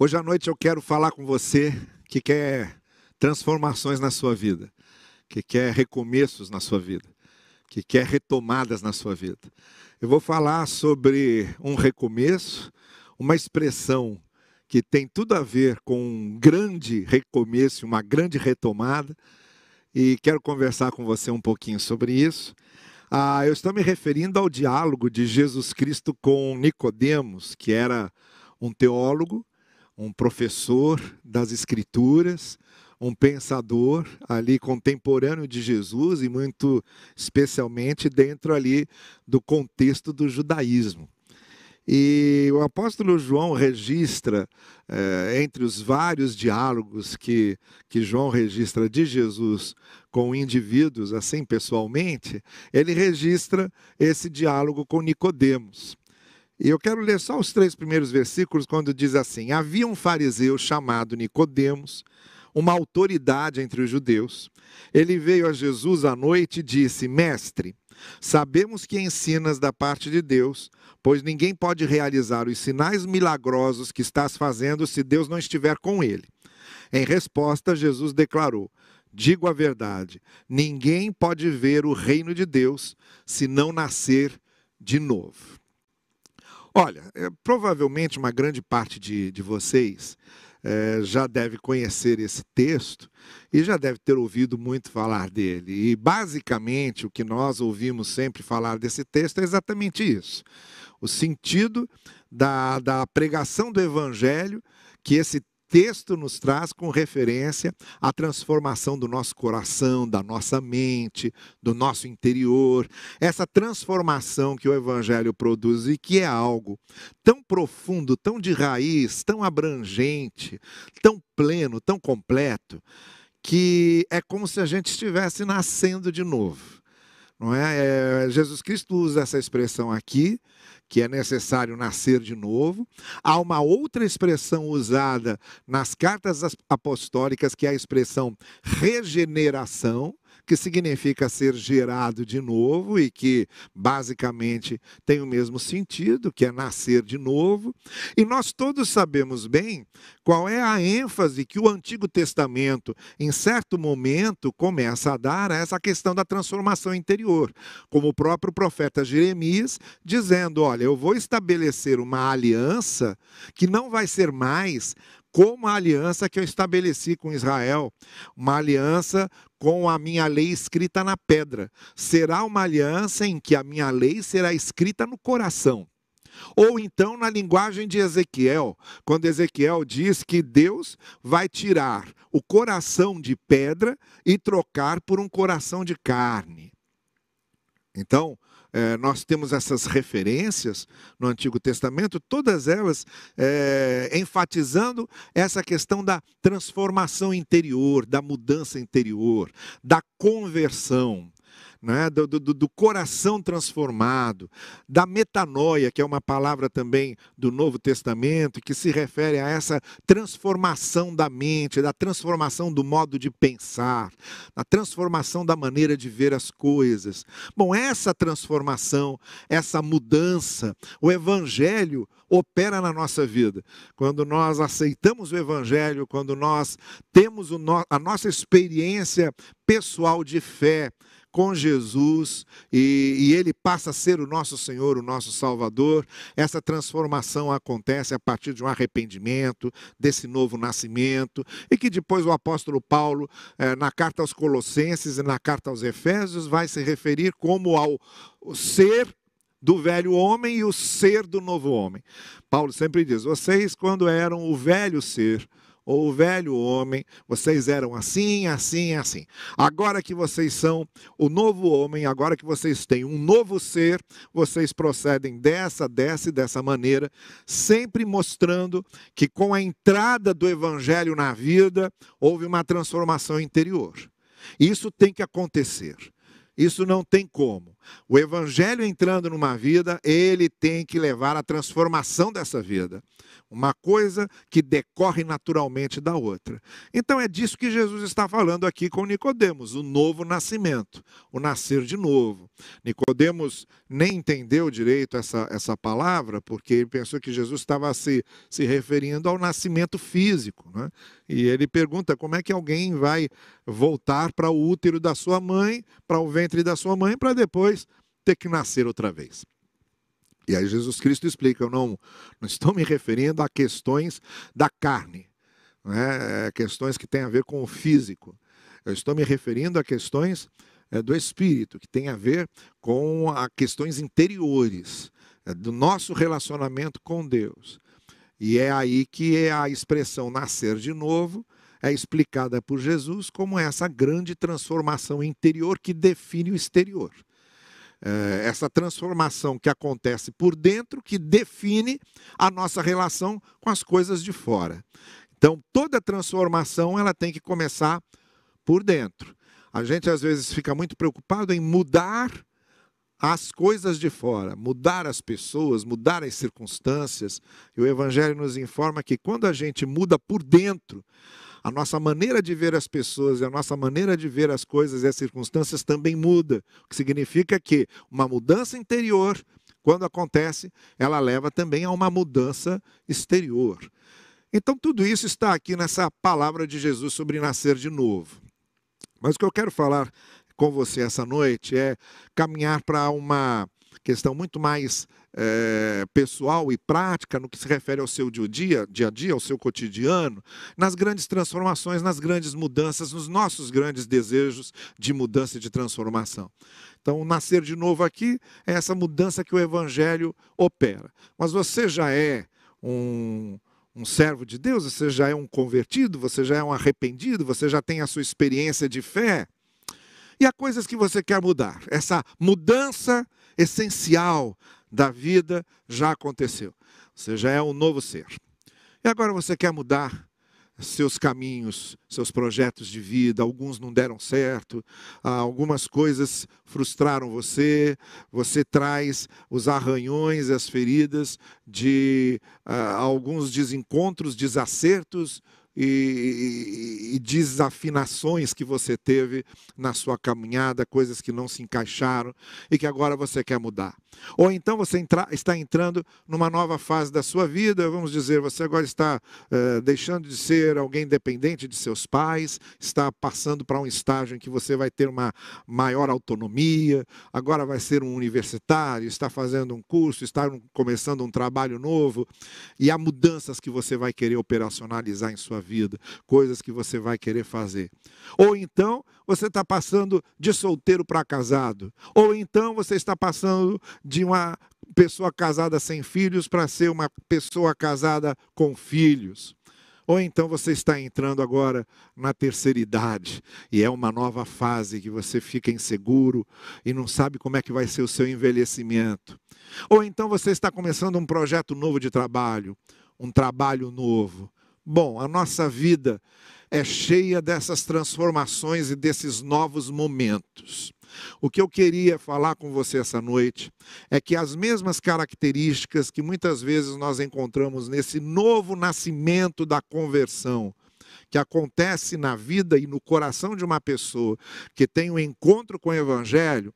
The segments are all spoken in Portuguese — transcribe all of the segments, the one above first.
Hoje à noite eu quero falar com você que quer transformações na sua vida, que quer recomeços na sua vida, que quer retomadas na sua vida. Eu vou falar sobre um recomeço, uma expressão que tem tudo a ver com um grande recomeço, uma grande retomada, e quero conversar com você um pouquinho sobre isso. Ah, eu estou me referindo ao diálogo de Jesus Cristo com Nicodemos, que era um teólogo um professor das Escrituras, um pensador ali contemporâneo de Jesus e muito especialmente dentro ali do contexto do judaísmo. E o apóstolo João registra, eh, entre os vários diálogos que, que João registra de Jesus com indivíduos, assim pessoalmente, ele registra esse diálogo com Nicodemos. E eu quero ler só os três primeiros versículos, quando diz assim: Havia um fariseu chamado Nicodemos, uma autoridade entre os judeus. Ele veio a Jesus à noite e disse: Mestre, sabemos que ensinas da parte de Deus, pois ninguém pode realizar os sinais milagrosos que estás fazendo se Deus não estiver com ele. Em resposta, Jesus declarou: Digo a verdade, ninguém pode ver o reino de Deus se não nascer de novo. Olha, é, provavelmente uma grande parte de, de vocês é, já deve conhecer esse texto e já deve ter ouvido muito falar dele. E basicamente o que nós ouvimos sempre falar desse texto é exatamente isso: o sentido da, da pregação do evangelho que esse texto nos traz com referência à transformação do nosso coração, da nossa mente, do nosso interior. Essa transformação que o Evangelho produz e que é algo tão profundo, tão de raiz, tão abrangente, tão pleno, tão completo, que é como se a gente estivesse nascendo de novo. Não é? é Jesus Cristo usa essa expressão aqui que é necessário nascer de novo. Há uma outra expressão usada nas cartas apostólicas, que é a expressão regeneração, que significa ser gerado de novo e que basicamente tem o mesmo sentido, que é nascer de novo. E nós todos sabemos bem qual é a ênfase que o Antigo Testamento, em certo momento, começa a dar a essa questão da transformação interior, como o próprio profeta Jeremias dizendo: "Olha, eu vou estabelecer uma aliança que não vai ser mais como a aliança que eu estabeleci com Israel, uma aliança com a minha lei escrita na pedra. Será uma aliança em que a minha lei será escrita no coração. Ou então na linguagem de Ezequiel, quando Ezequiel diz que Deus vai tirar o coração de pedra e trocar por um coração de carne. Então, é, nós temos essas referências no Antigo Testamento, todas elas é, enfatizando essa questão da transformação interior, da mudança interior, da conversão né, do, do, do, coração transformado, da metanoia, que é uma palavra também do Novo Testamento, que se refere a essa transformação da mente, da transformação do modo de pensar, da transformação da maneira de ver as coisas. Bom, essa transformação, essa mudança, o Evangelho opera na nossa vida. Quando nós aceitamos o Evangelho, quando nós temos a nossa experiência pessoal de fé, com Jesus e, e, ele passa a ser o nosso Senhor, o nosso Salvador. Essa transformação acontece a partir de um arrependimento, desse novo nascimento, e que depois o apóstolo Paulo, eh, na carta aos Colossenses e na carta aos Efésios, vai se referir como ao ser do velho homem e o ser do novo homem. Paulo sempre diz: vocês, quando eram o velho ser, ou o velho homem, vocês eram assim, assim, assim. Agora que vocês são o novo homem, agora que vocês têm um novo ser, vocês procedem dessa, dessa e dessa maneira, sempre mostrando que com a entrada do evangelho na vida, houve uma transformação interior. Isso tem que acontecer. Isso não tem como. O evangelho entrando numa vida, ele tem que levar à transformação dessa vida. Uma coisa que decorre naturalmente da outra. Então é disso que Jesus está falando aqui com Nicodemos, o novo nascimento, o nascer de novo. Nicodemos nem entendeu direito essa, essa palavra, porque ele pensou que Jesus estava se, se referindo ao nascimento físico. Né? E ele pergunta como é que alguém vai voltar para o útero da sua mãe, para o ventre da sua mãe, para depois ter que nascer outra vez. E aí Jesus Cristo explica: eu não, não estou me referindo a questões da carne, né? questões que têm a ver com o físico. Eu estou me referindo a questões é, do espírito, que tem a ver com a questões interiores, é, do nosso relacionamento com Deus. E é aí que é a expressão nascer de novo é explicada por Jesus como essa grande transformação interior que define o exterior. É, essa transformação que acontece por dentro, que define a nossa relação com as coisas de fora. Então, toda transformação ela tem que começar por dentro. A gente às vezes fica muito preocupado em mudar as coisas de fora, mudar as pessoas, mudar as circunstâncias. E o Evangelho nos informa que quando a gente muda por dentro, a nossa maneira de ver as pessoas e a nossa maneira de ver as coisas e as circunstâncias também muda. O que significa que uma mudança interior, quando acontece, ela leva também a uma mudança exterior. Então, tudo isso está aqui nessa palavra de Jesus sobre nascer de novo. Mas o que eu quero falar com você essa noite é caminhar para uma questão muito mais é, pessoal e prática no que se refere ao seu dia, dia a dia, ao seu cotidiano, nas grandes transformações, nas grandes mudanças, nos nossos grandes desejos de mudança e de transformação. Então, nascer de novo aqui é essa mudança que o Evangelho opera. Mas você já é um, um servo de Deus, você já é um convertido, você já é um arrependido, você já tem a sua experiência de fé. E há coisas que você quer mudar. Essa mudança essencial da vida já aconteceu. Você já é um novo ser. E agora você quer mudar seus caminhos, seus projetos de vida, alguns não deram certo, ah, algumas coisas frustraram você, você traz os arranhões, as feridas de uh, alguns desencontros, desacertos e, e, desafinações que você teve na sua caminhada, coisas que não se encaixaram e que agora você quer mudar. Ou então você entra, está entrando numa nova fase da sua vida, vamos dizer, você agora está uh, deixando de ser alguém dependente de seus pais, está passando para um estágio em que você vai ter uma maior autonomia, agora vai ser um universitário, está fazendo um curso, está começando um trabalho novo, e há mudanças que você vai querer operacionalizar em sua vida, coisas que você vai querer fazer. Ou então você está passando de solteiro para casado, ou então você está passando de uma pessoa casada sem filhos para ser uma pessoa casada com filhos. Ou então você está entrando agora na terceira idade e é uma nova fase que você fica inseguro e não sabe como é que vai ser o seu envelhecimento. Ou então você está começando um projeto novo de trabalho, um trabalho novo. Bom, a nossa vida é cheia dessas transformações e desses novos momentos. O que eu queria falar com você essa noite é que as mesmas características que muitas vezes nós encontramos nesse novo nascimento da conversão, que acontece na vida e no coração de uma pessoa que tem um encontro com o Evangelho,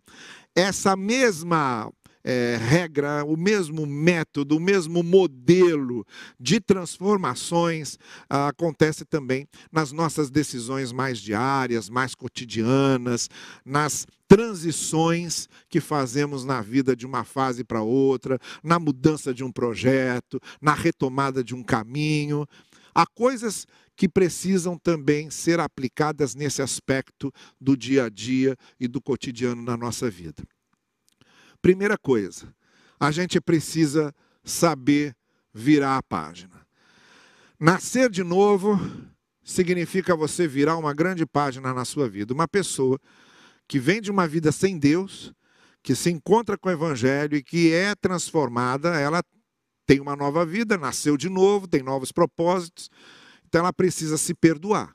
essa mesma é, regra, o mesmo método, o mesmo modelo de transformações ah, acontece também nas nossas decisões mais diárias, mais cotidianas, nas transições que fazemos na vida de uma fase para outra, na mudança de um projeto, na retomada de um caminho. Há coisas que precisam também ser aplicadas nesse aspecto do dia a dia e do cotidiano na nossa vida. Primeira coisa, a gente precisa saber virar a página. Nascer de novo significa você virar uma grande página na sua vida. Uma pessoa que vem de uma vida sem Deus, que se encontra com o Evangelho e que é transformada, ela tem uma nova vida, nasceu de novo, tem novos propósitos, então ela precisa se perdoar.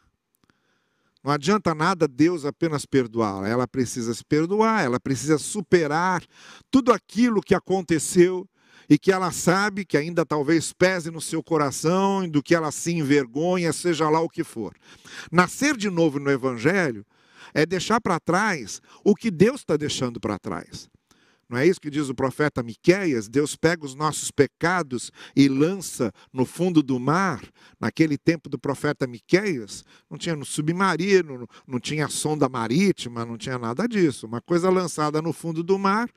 Não adianta nada Deus apenas perdoá-la. Ela precisa se perdoar, ela precisa superar tudo aquilo que aconteceu e que ela sabe que ainda talvez pese no seu coração, do que ela se envergonha, seja lá o que for. Nascer de novo no Evangelho é deixar para trás o que Deus está deixando para trás. Não é isso que diz o profeta Miqueias? Deus pega os nossos pecados e lança no fundo do mar. Naquele tempo do profeta Miqueias, não tinha no submarino, não tinha sonda marítima, não tinha nada disso. Uma coisa lançada no fundo do mar.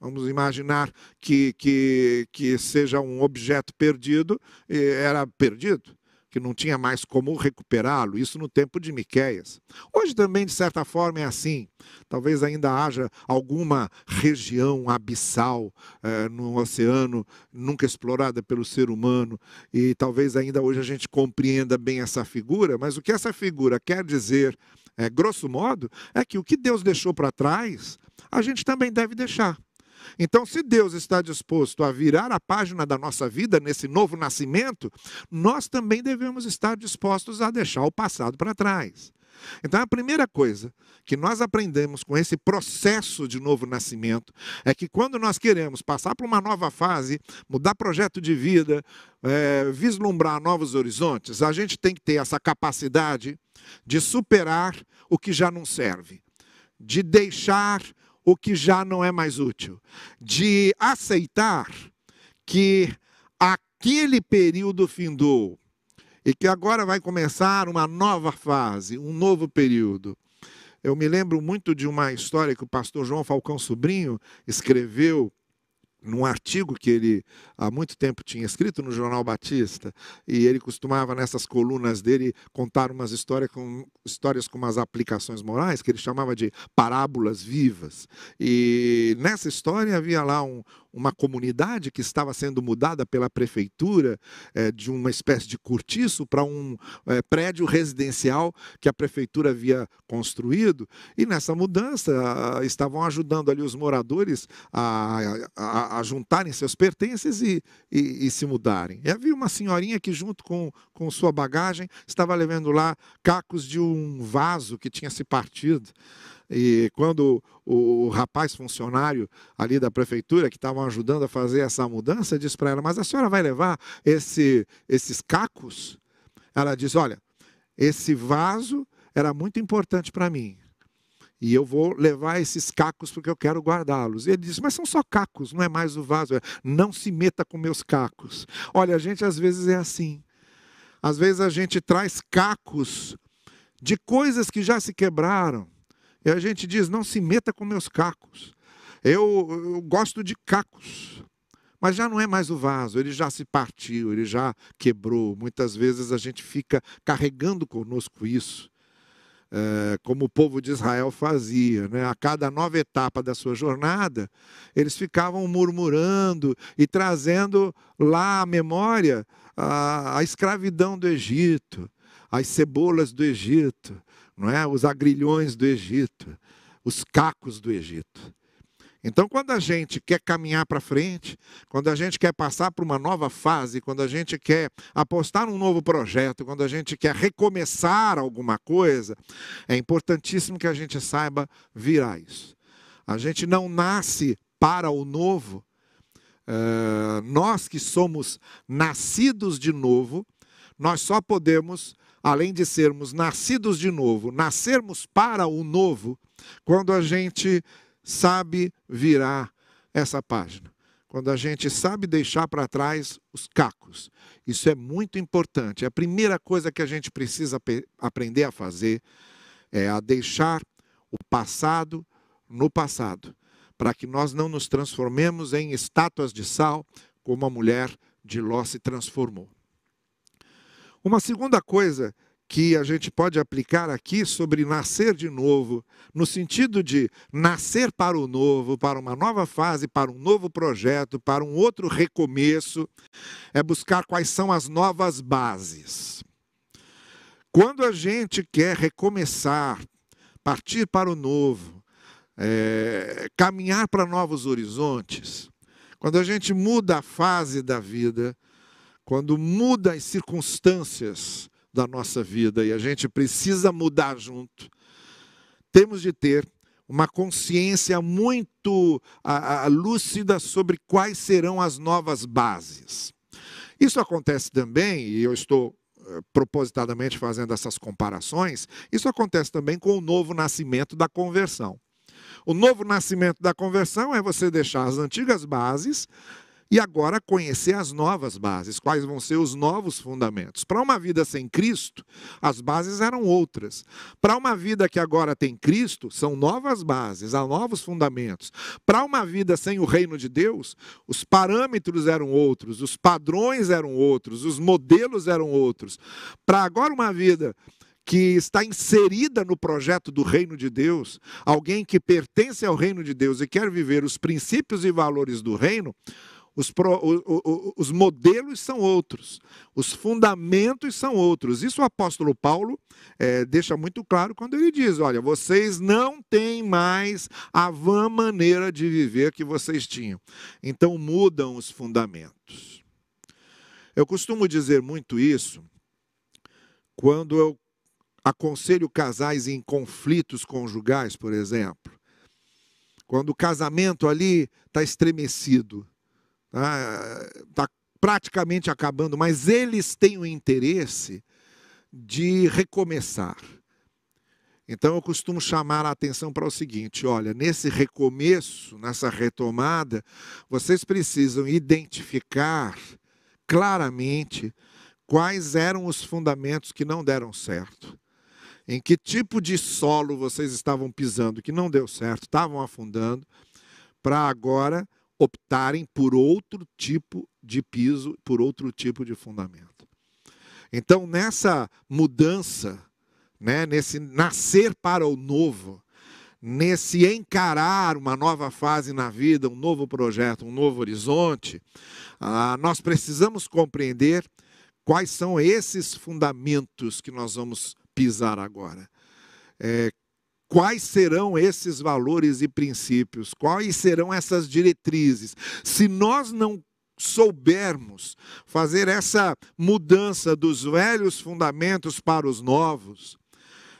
Vamos imaginar que, que, que seja um objeto perdido, era perdido que não tinha mais como recuperá-lo, isso no tempo de Miqueias. Hoje também, de certa forma, é assim. Talvez ainda haja alguma região abissal eh, no oceano, nunca explorada pelo ser humano, e talvez ainda hoje a gente compreenda bem essa figura, mas o que essa figura quer dizer, eh, grosso modo, é que o que Deus deixou para trás, a gente também deve deixar. Então, se Deus está disposto a virar a página da nossa vida nesse novo nascimento, nós também devemos estar dispostos a deixar o passado para trás. Então, a primeira coisa que nós aprendemos com esse processo de novo nascimento é que quando nós queremos passar para uma nova fase, mudar projeto de vida, é, vislumbrar novos horizontes, a gente tem que ter essa capacidade de superar o que já não serve, de deixar o que já não é mais útil, de aceitar que aquele período findou e que agora vai começar uma nova fase, um novo período. Eu me lembro muito de uma história que o pastor João Falcão Sobrinho escreveu num artigo que ele há muito tempo tinha escrito no Jornal Batista, e ele costumava nessas colunas dele contar umas histórias com, histórias com umas aplicações morais, que ele chamava de parábolas vivas. E nessa história havia lá um, uma comunidade que estava sendo mudada pela prefeitura é, de uma espécie de cortiço para um é, prédio residencial que a prefeitura havia construído. E nessa mudança a, estavam ajudando ali os moradores a, a, a juntarem seus pertences e, e, e, se mudarem. E havia uma senhorinha que, junto com, com sua bagagem, estava levando lá cacos de um vaso que tinha se partido. E quando o, rapaz funcionário ali da prefeitura, que estavam ajudando a fazer essa mudança, disse para ela: Mas a senhora vai levar esse, esses cacos? Ela disse: Olha, esse vaso era muito importante para mim. E eu vou levar esses cacos porque eu quero guardá-los. Ele disse: Mas são só cacos, não é mais o vaso. Não se meta com meus cacos. Olha, a gente às vezes é assim. Às vezes a gente traz cacos de coisas que já se quebraram, e a gente diz: não se meta com meus cacos. Eu, eu gosto de cacos. Mas já não é mais o vaso, ele já se partiu, ele já quebrou. Muitas vezes a gente fica carregando conosco isso. É, como o povo de Israel fazia. Né? A cada nova etapa da sua jornada, eles ficavam murmurando e trazendo lá à memória a, a escravidão do Egito, as cebolas do Egito, não é? Os agrilhões do Egito, os cacos do Egito. Então, quando a gente quer caminhar para frente, quando a gente quer passar para uma nova fase, quando a gente quer apostar num novo projeto, quando a gente quer recomeçar alguma coisa, é importantíssimo que a gente saiba virar isso. A gente não nasce para o novo. Uh, nós que somos nascidos de novo, nós só podemos além de sermos nascidos de novo, nascermos para o novo, quando a gente sabe virar essa página. Quando a gente sabe deixar para trás os cacos. Isso é muito importante. A primeira coisa que a gente precisa aprender a fazer é a deixar o passado no passado, para que nós não nos transformemos em estátuas de sal, como a mulher de Ló se transformou. Uma segunda coisa que a gente pode aplicar aqui sobre nascer de novo, no sentido de nascer para o novo, para uma nova fase, para um novo projeto, para um outro recomeço, é buscar quais são as novas bases. Quando a gente quer recomeçar, partir para o novo, é, caminhar para novos horizontes, quando a gente muda a fase da vida, quando muda as circunstâncias da nossa vida e a gente precisa mudar junto. Temos de ter uma consciência muito a, a, lúcida sobre quais serão as novas bases. Isso acontece também, e eu estou eh, propositadamente fazendo essas comparações, isso acontece também com o novo nascimento da conversão. O novo nascimento da conversão é você deixar as antigas bases e agora conhecer as novas bases, quais vão ser os novos fundamentos. Para uma vida sem Cristo, as bases eram outras. Para uma vida que agora tem Cristo, são novas bases, há novos fundamentos. Para uma vida sem o reino de Deus, os parâmetros eram outros, os padrões eram outros, os modelos eram outros. Para agora uma vida que está inserida no projeto do reino de Deus, alguém que pertence ao reino de Deus e quer viver os princípios e valores do reino, os, pro, o, o, os modelos são outros, os fundamentos são outros. Isso o apóstolo Paulo é, deixa muito claro quando ele diz: olha, vocês não têm mais a vã maneira de viver que vocês tinham. Então mudam os fundamentos. Eu costumo dizer muito isso quando eu aconselho casais em conflitos conjugais, por exemplo. Quando o casamento ali está estremecido, está tá praticamente acabando, mas eles têm o interesse de recomeçar. Então eu costumo chamar a atenção para o seguinte: olha, nesse recomeço, nessa retomada, vocês precisam identificar claramente quais eram os fundamentos que não deram certo. Em que tipo de solo vocês estavam pisando que não deu certo, estavam afundando, para agora optarem por outro tipo de piso, por outro tipo de fundamento. Então, nessa mudança, né, nesse nascer para o novo, nesse encarar uma nova fase na vida, um novo projeto, um novo horizonte, ah, nós precisamos compreender quais são esses fundamentos que nós vamos pisar agora. É, Quais serão esses valores e princípios? Quais serão essas diretrizes? Se nós não soubermos fazer essa mudança dos velhos fundamentos para os novos,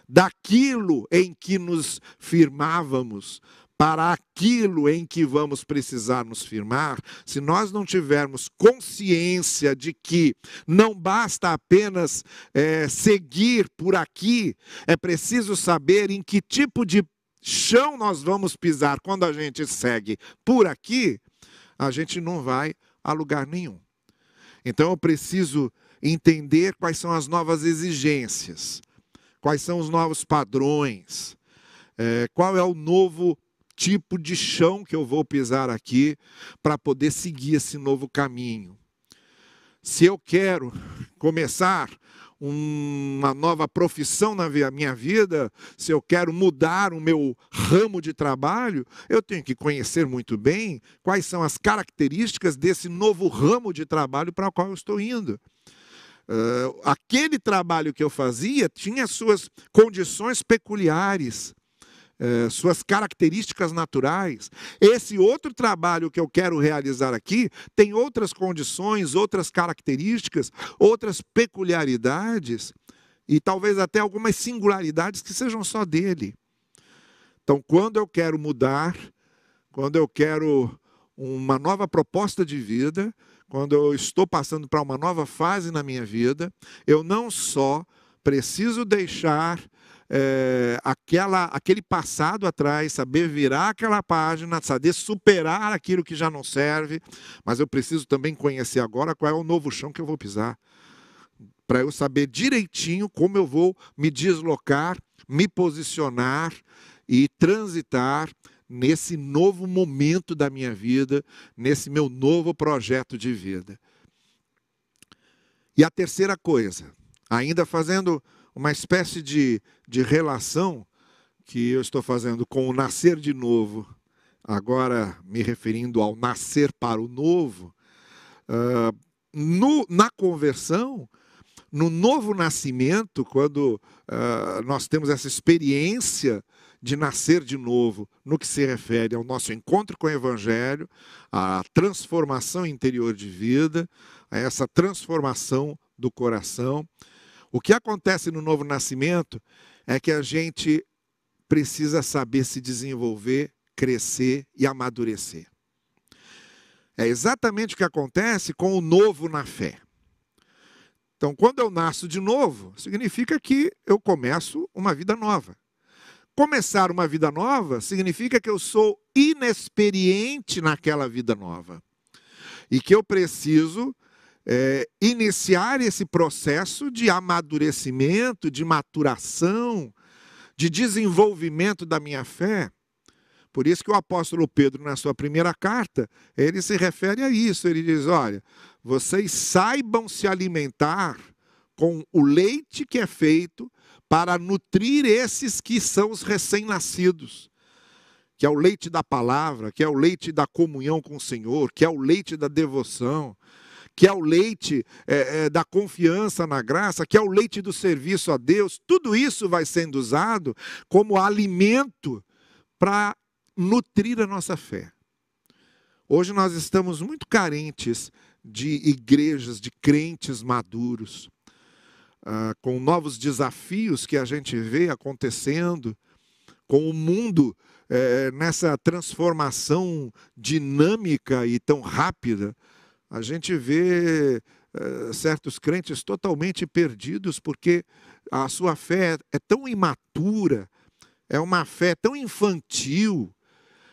daquilo em que nos firmávamos, para aquilo em que vamos precisar nos firmar, se nós não tivermos consciência de que não basta apenas é, seguir por aqui, é preciso saber em que tipo de chão nós vamos pisar quando a gente segue por aqui, a gente não vai a lugar nenhum. Então eu preciso entender quais são as novas exigências, quais são os novos padrões, é, qual é o novo tipo de chão que eu vou pisar aqui para poder seguir esse novo caminho. Se eu quero começar uma nova profissão na minha vida, se eu quero mudar o meu ramo de trabalho, eu tenho que conhecer muito bem quais são as características desse novo ramo de trabalho para o qual eu estou indo. Uh, aquele trabalho que eu fazia tinha suas condições peculiares. Eh, suas características naturais. Esse outro trabalho que eu quero realizar aqui tem outras condições, outras características, outras peculiaridades e talvez até algumas singularidades que sejam só dele. Então, quando eu quero mudar, quando eu quero uma nova proposta de vida, quando eu estou passando para uma nova fase na minha vida, eu não só preciso deixar é, aquela, aquele passado atrás, saber virar aquela página, saber superar aquilo que já não serve, mas eu preciso também conhecer agora qual é o novo chão que eu vou pisar, para eu saber direitinho como eu vou me deslocar, me posicionar e transitar nesse novo momento da minha vida, nesse meu novo projeto de vida. E a terceira coisa, ainda fazendo uma espécie de, de relação que eu estou fazendo com o nascer de novo, agora me referindo ao nascer para o novo, uh, no, na conversão, no novo nascimento, quando uh, nós temos essa experiência de nascer de novo, no que se refere ao nosso encontro com o Evangelho, à transformação interior de vida, a essa transformação do coração, O que acontece no novo nascimento é que a gente precisa saber se desenvolver, crescer e amadurecer. É exatamente o que acontece com o novo na fé. Então, quando eu nasço de novo, significa que eu começo uma vida nova. Começar uma vida nova significa que eu sou inexperiente naquela vida nova. E que eu preciso é, iniciar esse processo de amadurecimento, de maturação, de desenvolvimento da minha fé. Por isso que o apóstolo Pedro, na sua primeira carta, ele se refere a isso. Ele diz: olha, vocês saibam se alimentar com o leite que é feito para nutrir esses que são os recém-nascidos, que é o leite da palavra, que é o leite da comunhão com o Senhor, que é o leite da devoção, que é o leite é, é, da confiança na graça, que é o leite do serviço a Deus. Tudo isso vai sendo usado como alimento para nutrir a nossa fé. Hoje nós estamos muito carentes de igrejas, de crentes maduros, ah, com novos desafios que a gente vê acontecendo, com o mundo eh, nessa transformação dinâmica e tão rápida. A gente vê eh, certos crentes totalmente perdidos porque a sua fé é tão imatura, é uma fé tão infantil,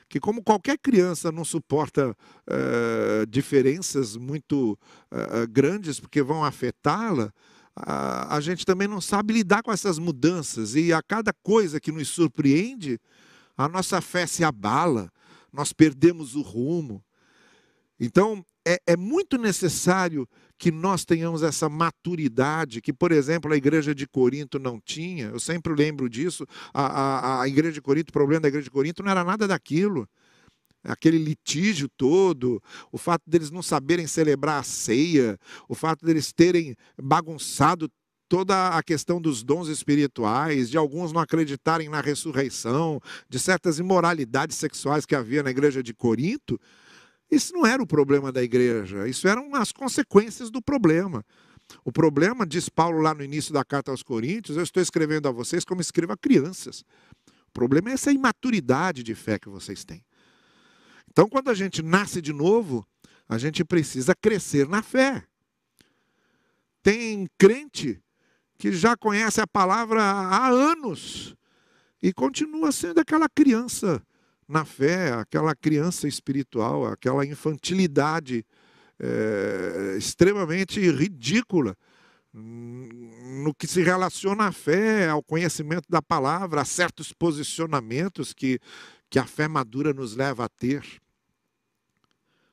que como qualquer criança não suporta uh, diferenças muito uh, grandes porque vão afetá-la, a gente também não sabe lidar com essas mudanças e a cada coisa que nos surpreende, a nossa fé se abala, nós perdemos o rumo. Então, é, é, muito necessário que nós tenhamos essa maturidade, que, por exemplo, a igreja de Corinto não tinha. Eu sempre lembro disso. A, a, a igreja de Corinto, o problema da igreja de Corinto não era nada daquilo. Aquele litígio todo, o fato deles não saberem celebrar a ceia, o fato deles terem bagunçado toda a questão dos dons espirituais, de alguns não acreditarem na ressurreição, de certas imoralidades sexuais que havia na igreja de Corinto, isso não era o problema da igreja, isso eram as consequências do problema. O problema, diz Paulo lá no início da carta aos Coríntios, eu estou escrevendo a vocês como escrevo a crianças. O problema é essa imaturidade de fé que vocês têm. Então, quando a gente nasce de novo, a gente precisa crescer na fé. Tem crente que já conhece a palavra há anos e continua sendo aquela criança na fé, aquela criança espiritual, aquela infantilidade é, extremamente ridícula no que se relaciona à fé, ao conhecimento da palavra, a certos posicionamentos que, que a fé madura nos leva a ter.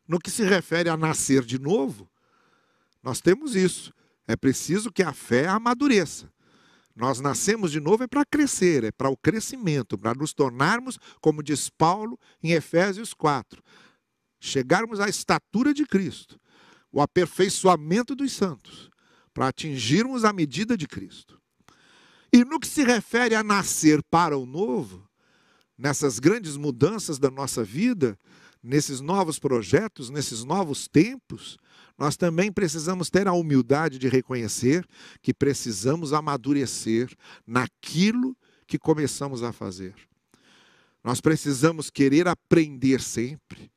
No que se refere a nascer de novo, nós temos isso. É preciso que a fé amadureça. Nós nascemos de novo é para crescer, é para o crescimento, para nos tornarmos, como diz Paulo em Efésios 4, chegarmos à estatura de Cristo, o aperfeiçoamento dos santos, para atingirmos a medida de Cristo. E no que se refere a nascer para o novo, nessas grandes mudanças da nossa vida, nesses novos projetos, nesses novos tempos, nós também precisamos ter a humildade de reconhecer que precisamos amadurecer naquilo que começamos a fazer. Nós precisamos querer aprender sempre,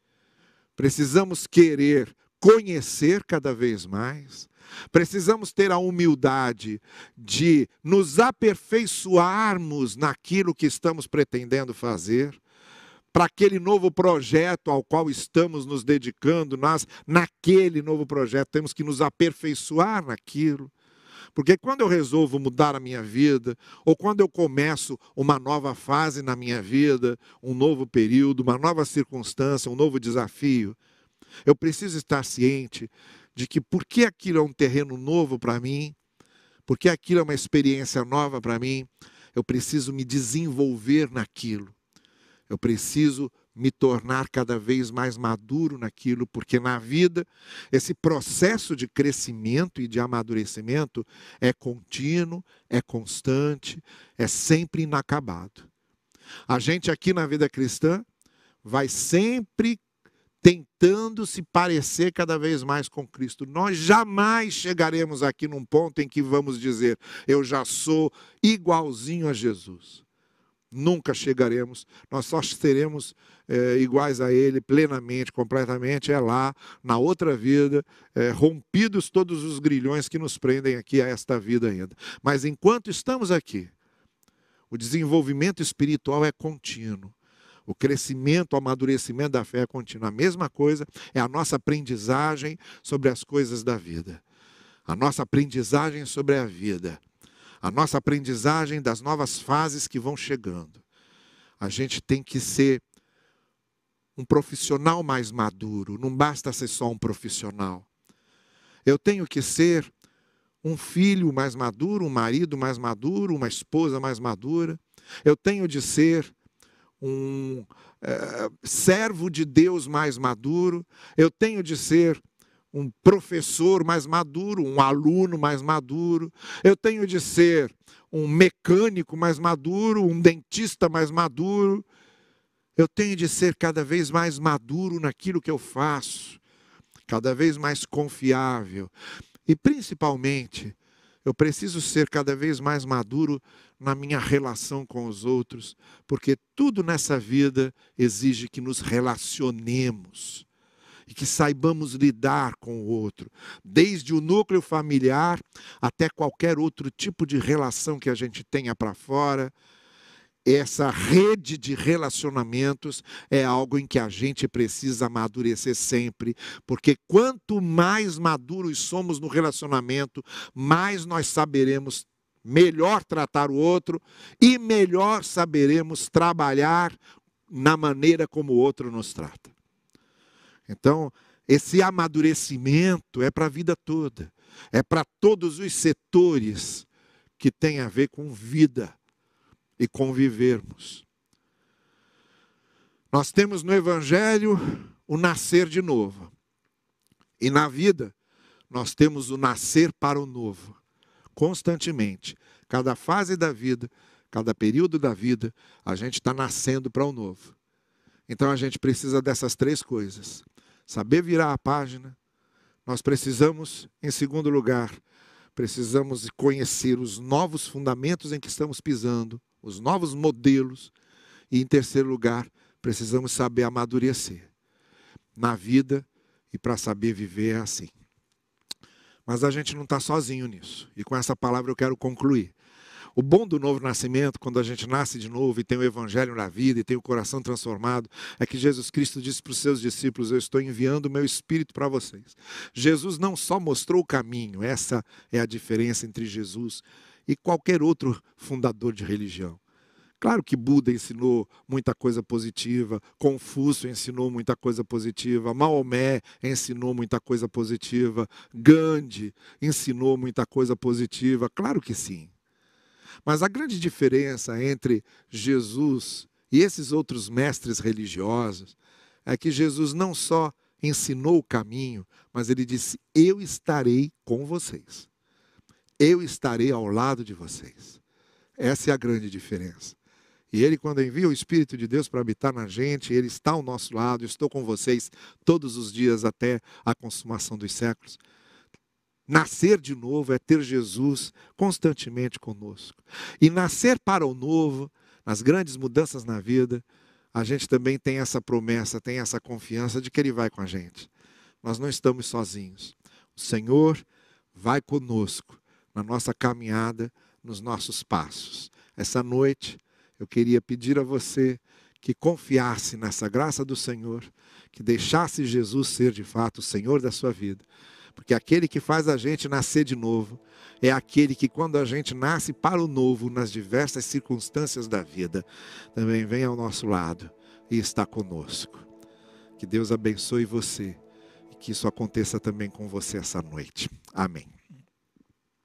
precisamos querer conhecer cada vez mais, precisamos ter a humildade de nos aperfeiçoarmos naquilo que estamos pretendendo fazer para aquele novo projeto ao qual estamos nos dedicando, nós, naquele novo projeto, temos que nos aperfeiçoar naquilo. Porque quando eu resolvo mudar a minha vida, ou quando eu começo uma nova fase na minha vida, um novo período, uma nova circunstância, um novo desafio, eu preciso estar ciente de que porque aquilo é um terreno novo para mim, porque aquilo é uma experiência nova para mim, eu preciso me desenvolver naquilo. Eu preciso me tornar cada vez mais maduro naquilo, porque na vida esse processo de crescimento e de amadurecimento é contínuo, é constante, é sempre inacabado. A gente aqui na vida cristã vai sempre tentando se parecer cada vez mais com Cristo. Nós jamais chegaremos aqui num ponto em que vamos dizer, eu já sou igualzinho a Jesus. Nunca chegaremos, nós só seremos é, iguais a Ele plenamente, completamente, é lá, na outra vida, é, rompidos todos os grilhões que nos prendem aqui a esta vida ainda. Mas enquanto estamos aqui, o desenvolvimento espiritual é contínuo. O crescimento, o amadurecimento da fé é contínuo. A mesma coisa é a nossa aprendizagem sobre as coisas da vida. A nossa aprendizagem sobre a vida a nossa aprendizagem das novas fases que vão chegando. A gente tem que ser um profissional mais maduro, não basta ser só um profissional. Eu tenho que ser um filho mais maduro, um marido mais maduro, uma esposa mais madura. Eu tenho de ser um é, servo de Deus mais maduro. Eu tenho de ser um professor mais maduro, um aluno mais maduro, eu tenho de ser um mecânico mais maduro, um dentista mais maduro, eu tenho de ser cada vez mais maduro naquilo que eu faço, cada vez mais confiável. E principalmente, eu preciso ser cada vez mais maduro na minha relação com os outros, porque tudo nessa vida exige que nos relacionemos e que saibamos lidar com o outro, desde o núcleo familiar até qualquer outro tipo de relação que a gente tenha para fora. Essa rede de relacionamentos é algo em que a gente precisa amadurecer sempre, porque quanto mais maduros somos no relacionamento, mais nós saberemos melhor tratar o outro e melhor saberemos trabalhar na maneira como o outro nos trata. Então, esse amadurecimento é para a vida toda, é para todos os setores que têm a ver com vida e convivermos. Nós temos no Evangelho o nascer de novo, e na vida nós temos o nascer para o novo, constantemente. Cada fase da vida, cada período da vida, a gente está nascendo para o novo. Então a gente precisa dessas três coisas: saber virar a página. Nós precisamos, em segundo lugar, precisamos conhecer os novos fundamentos em que estamos pisando, os novos modelos. E, em terceiro lugar, precisamos saber amadurecer na vida e para saber viver é assim. Mas a gente não está sozinho nisso. E com essa palavra eu quero concluir. O bom do novo nascimento, quando a gente nasce de novo e tem o evangelho na vida e tem o coração transformado, é que Jesus Cristo disse para os seus discípulos: Eu estou enviando o meu espírito para vocês. Jesus não só mostrou o caminho, essa é a diferença entre Jesus e qualquer outro fundador de religião. Claro que Buda ensinou muita coisa positiva, Confúcio ensinou muita coisa positiva, Maomé ensinou muita coisa positiva, Gandhi ensinou muita coisa positiva, claro que sim. Mas a grande diferença entre Jesus e esses outros mestres religiosos é que Jesus não só ensinou o caminho, mas ele disse: Eu estarei com vocês. Eu estarei ao lado de vocês. Essa é a grande diferença. E ele, quando envia o Espírito de Deus para habitar na gente, ele está ao nosso lado. Estou com vocês todos os dias até a consumação dos séculos. Nascer de novo é ter Jesus constantemente conosco. E nascer para o novo, nas grandes mudanças na vida, a gente também tem essa promessa, tem essa confiança de que Ele vai com a gente. Nós não estamos sozinhos. O Senhor vai conosco na nossa caminhada, nos nossos passos. Essa noite, eu queria pedir a você que confiasse nessa graça do Senhor, que deixasse Jesus ser de fato o Senhor da sua vida porque aquele que faz a gente nascer de novo é aquele que, quando a gente nasce para o novo, nas diversas circunstâncias da vida, também vem ao nosso lado e está conosco. Que Deus abençoe você e que isso aconteça também com você essa noite. Amém.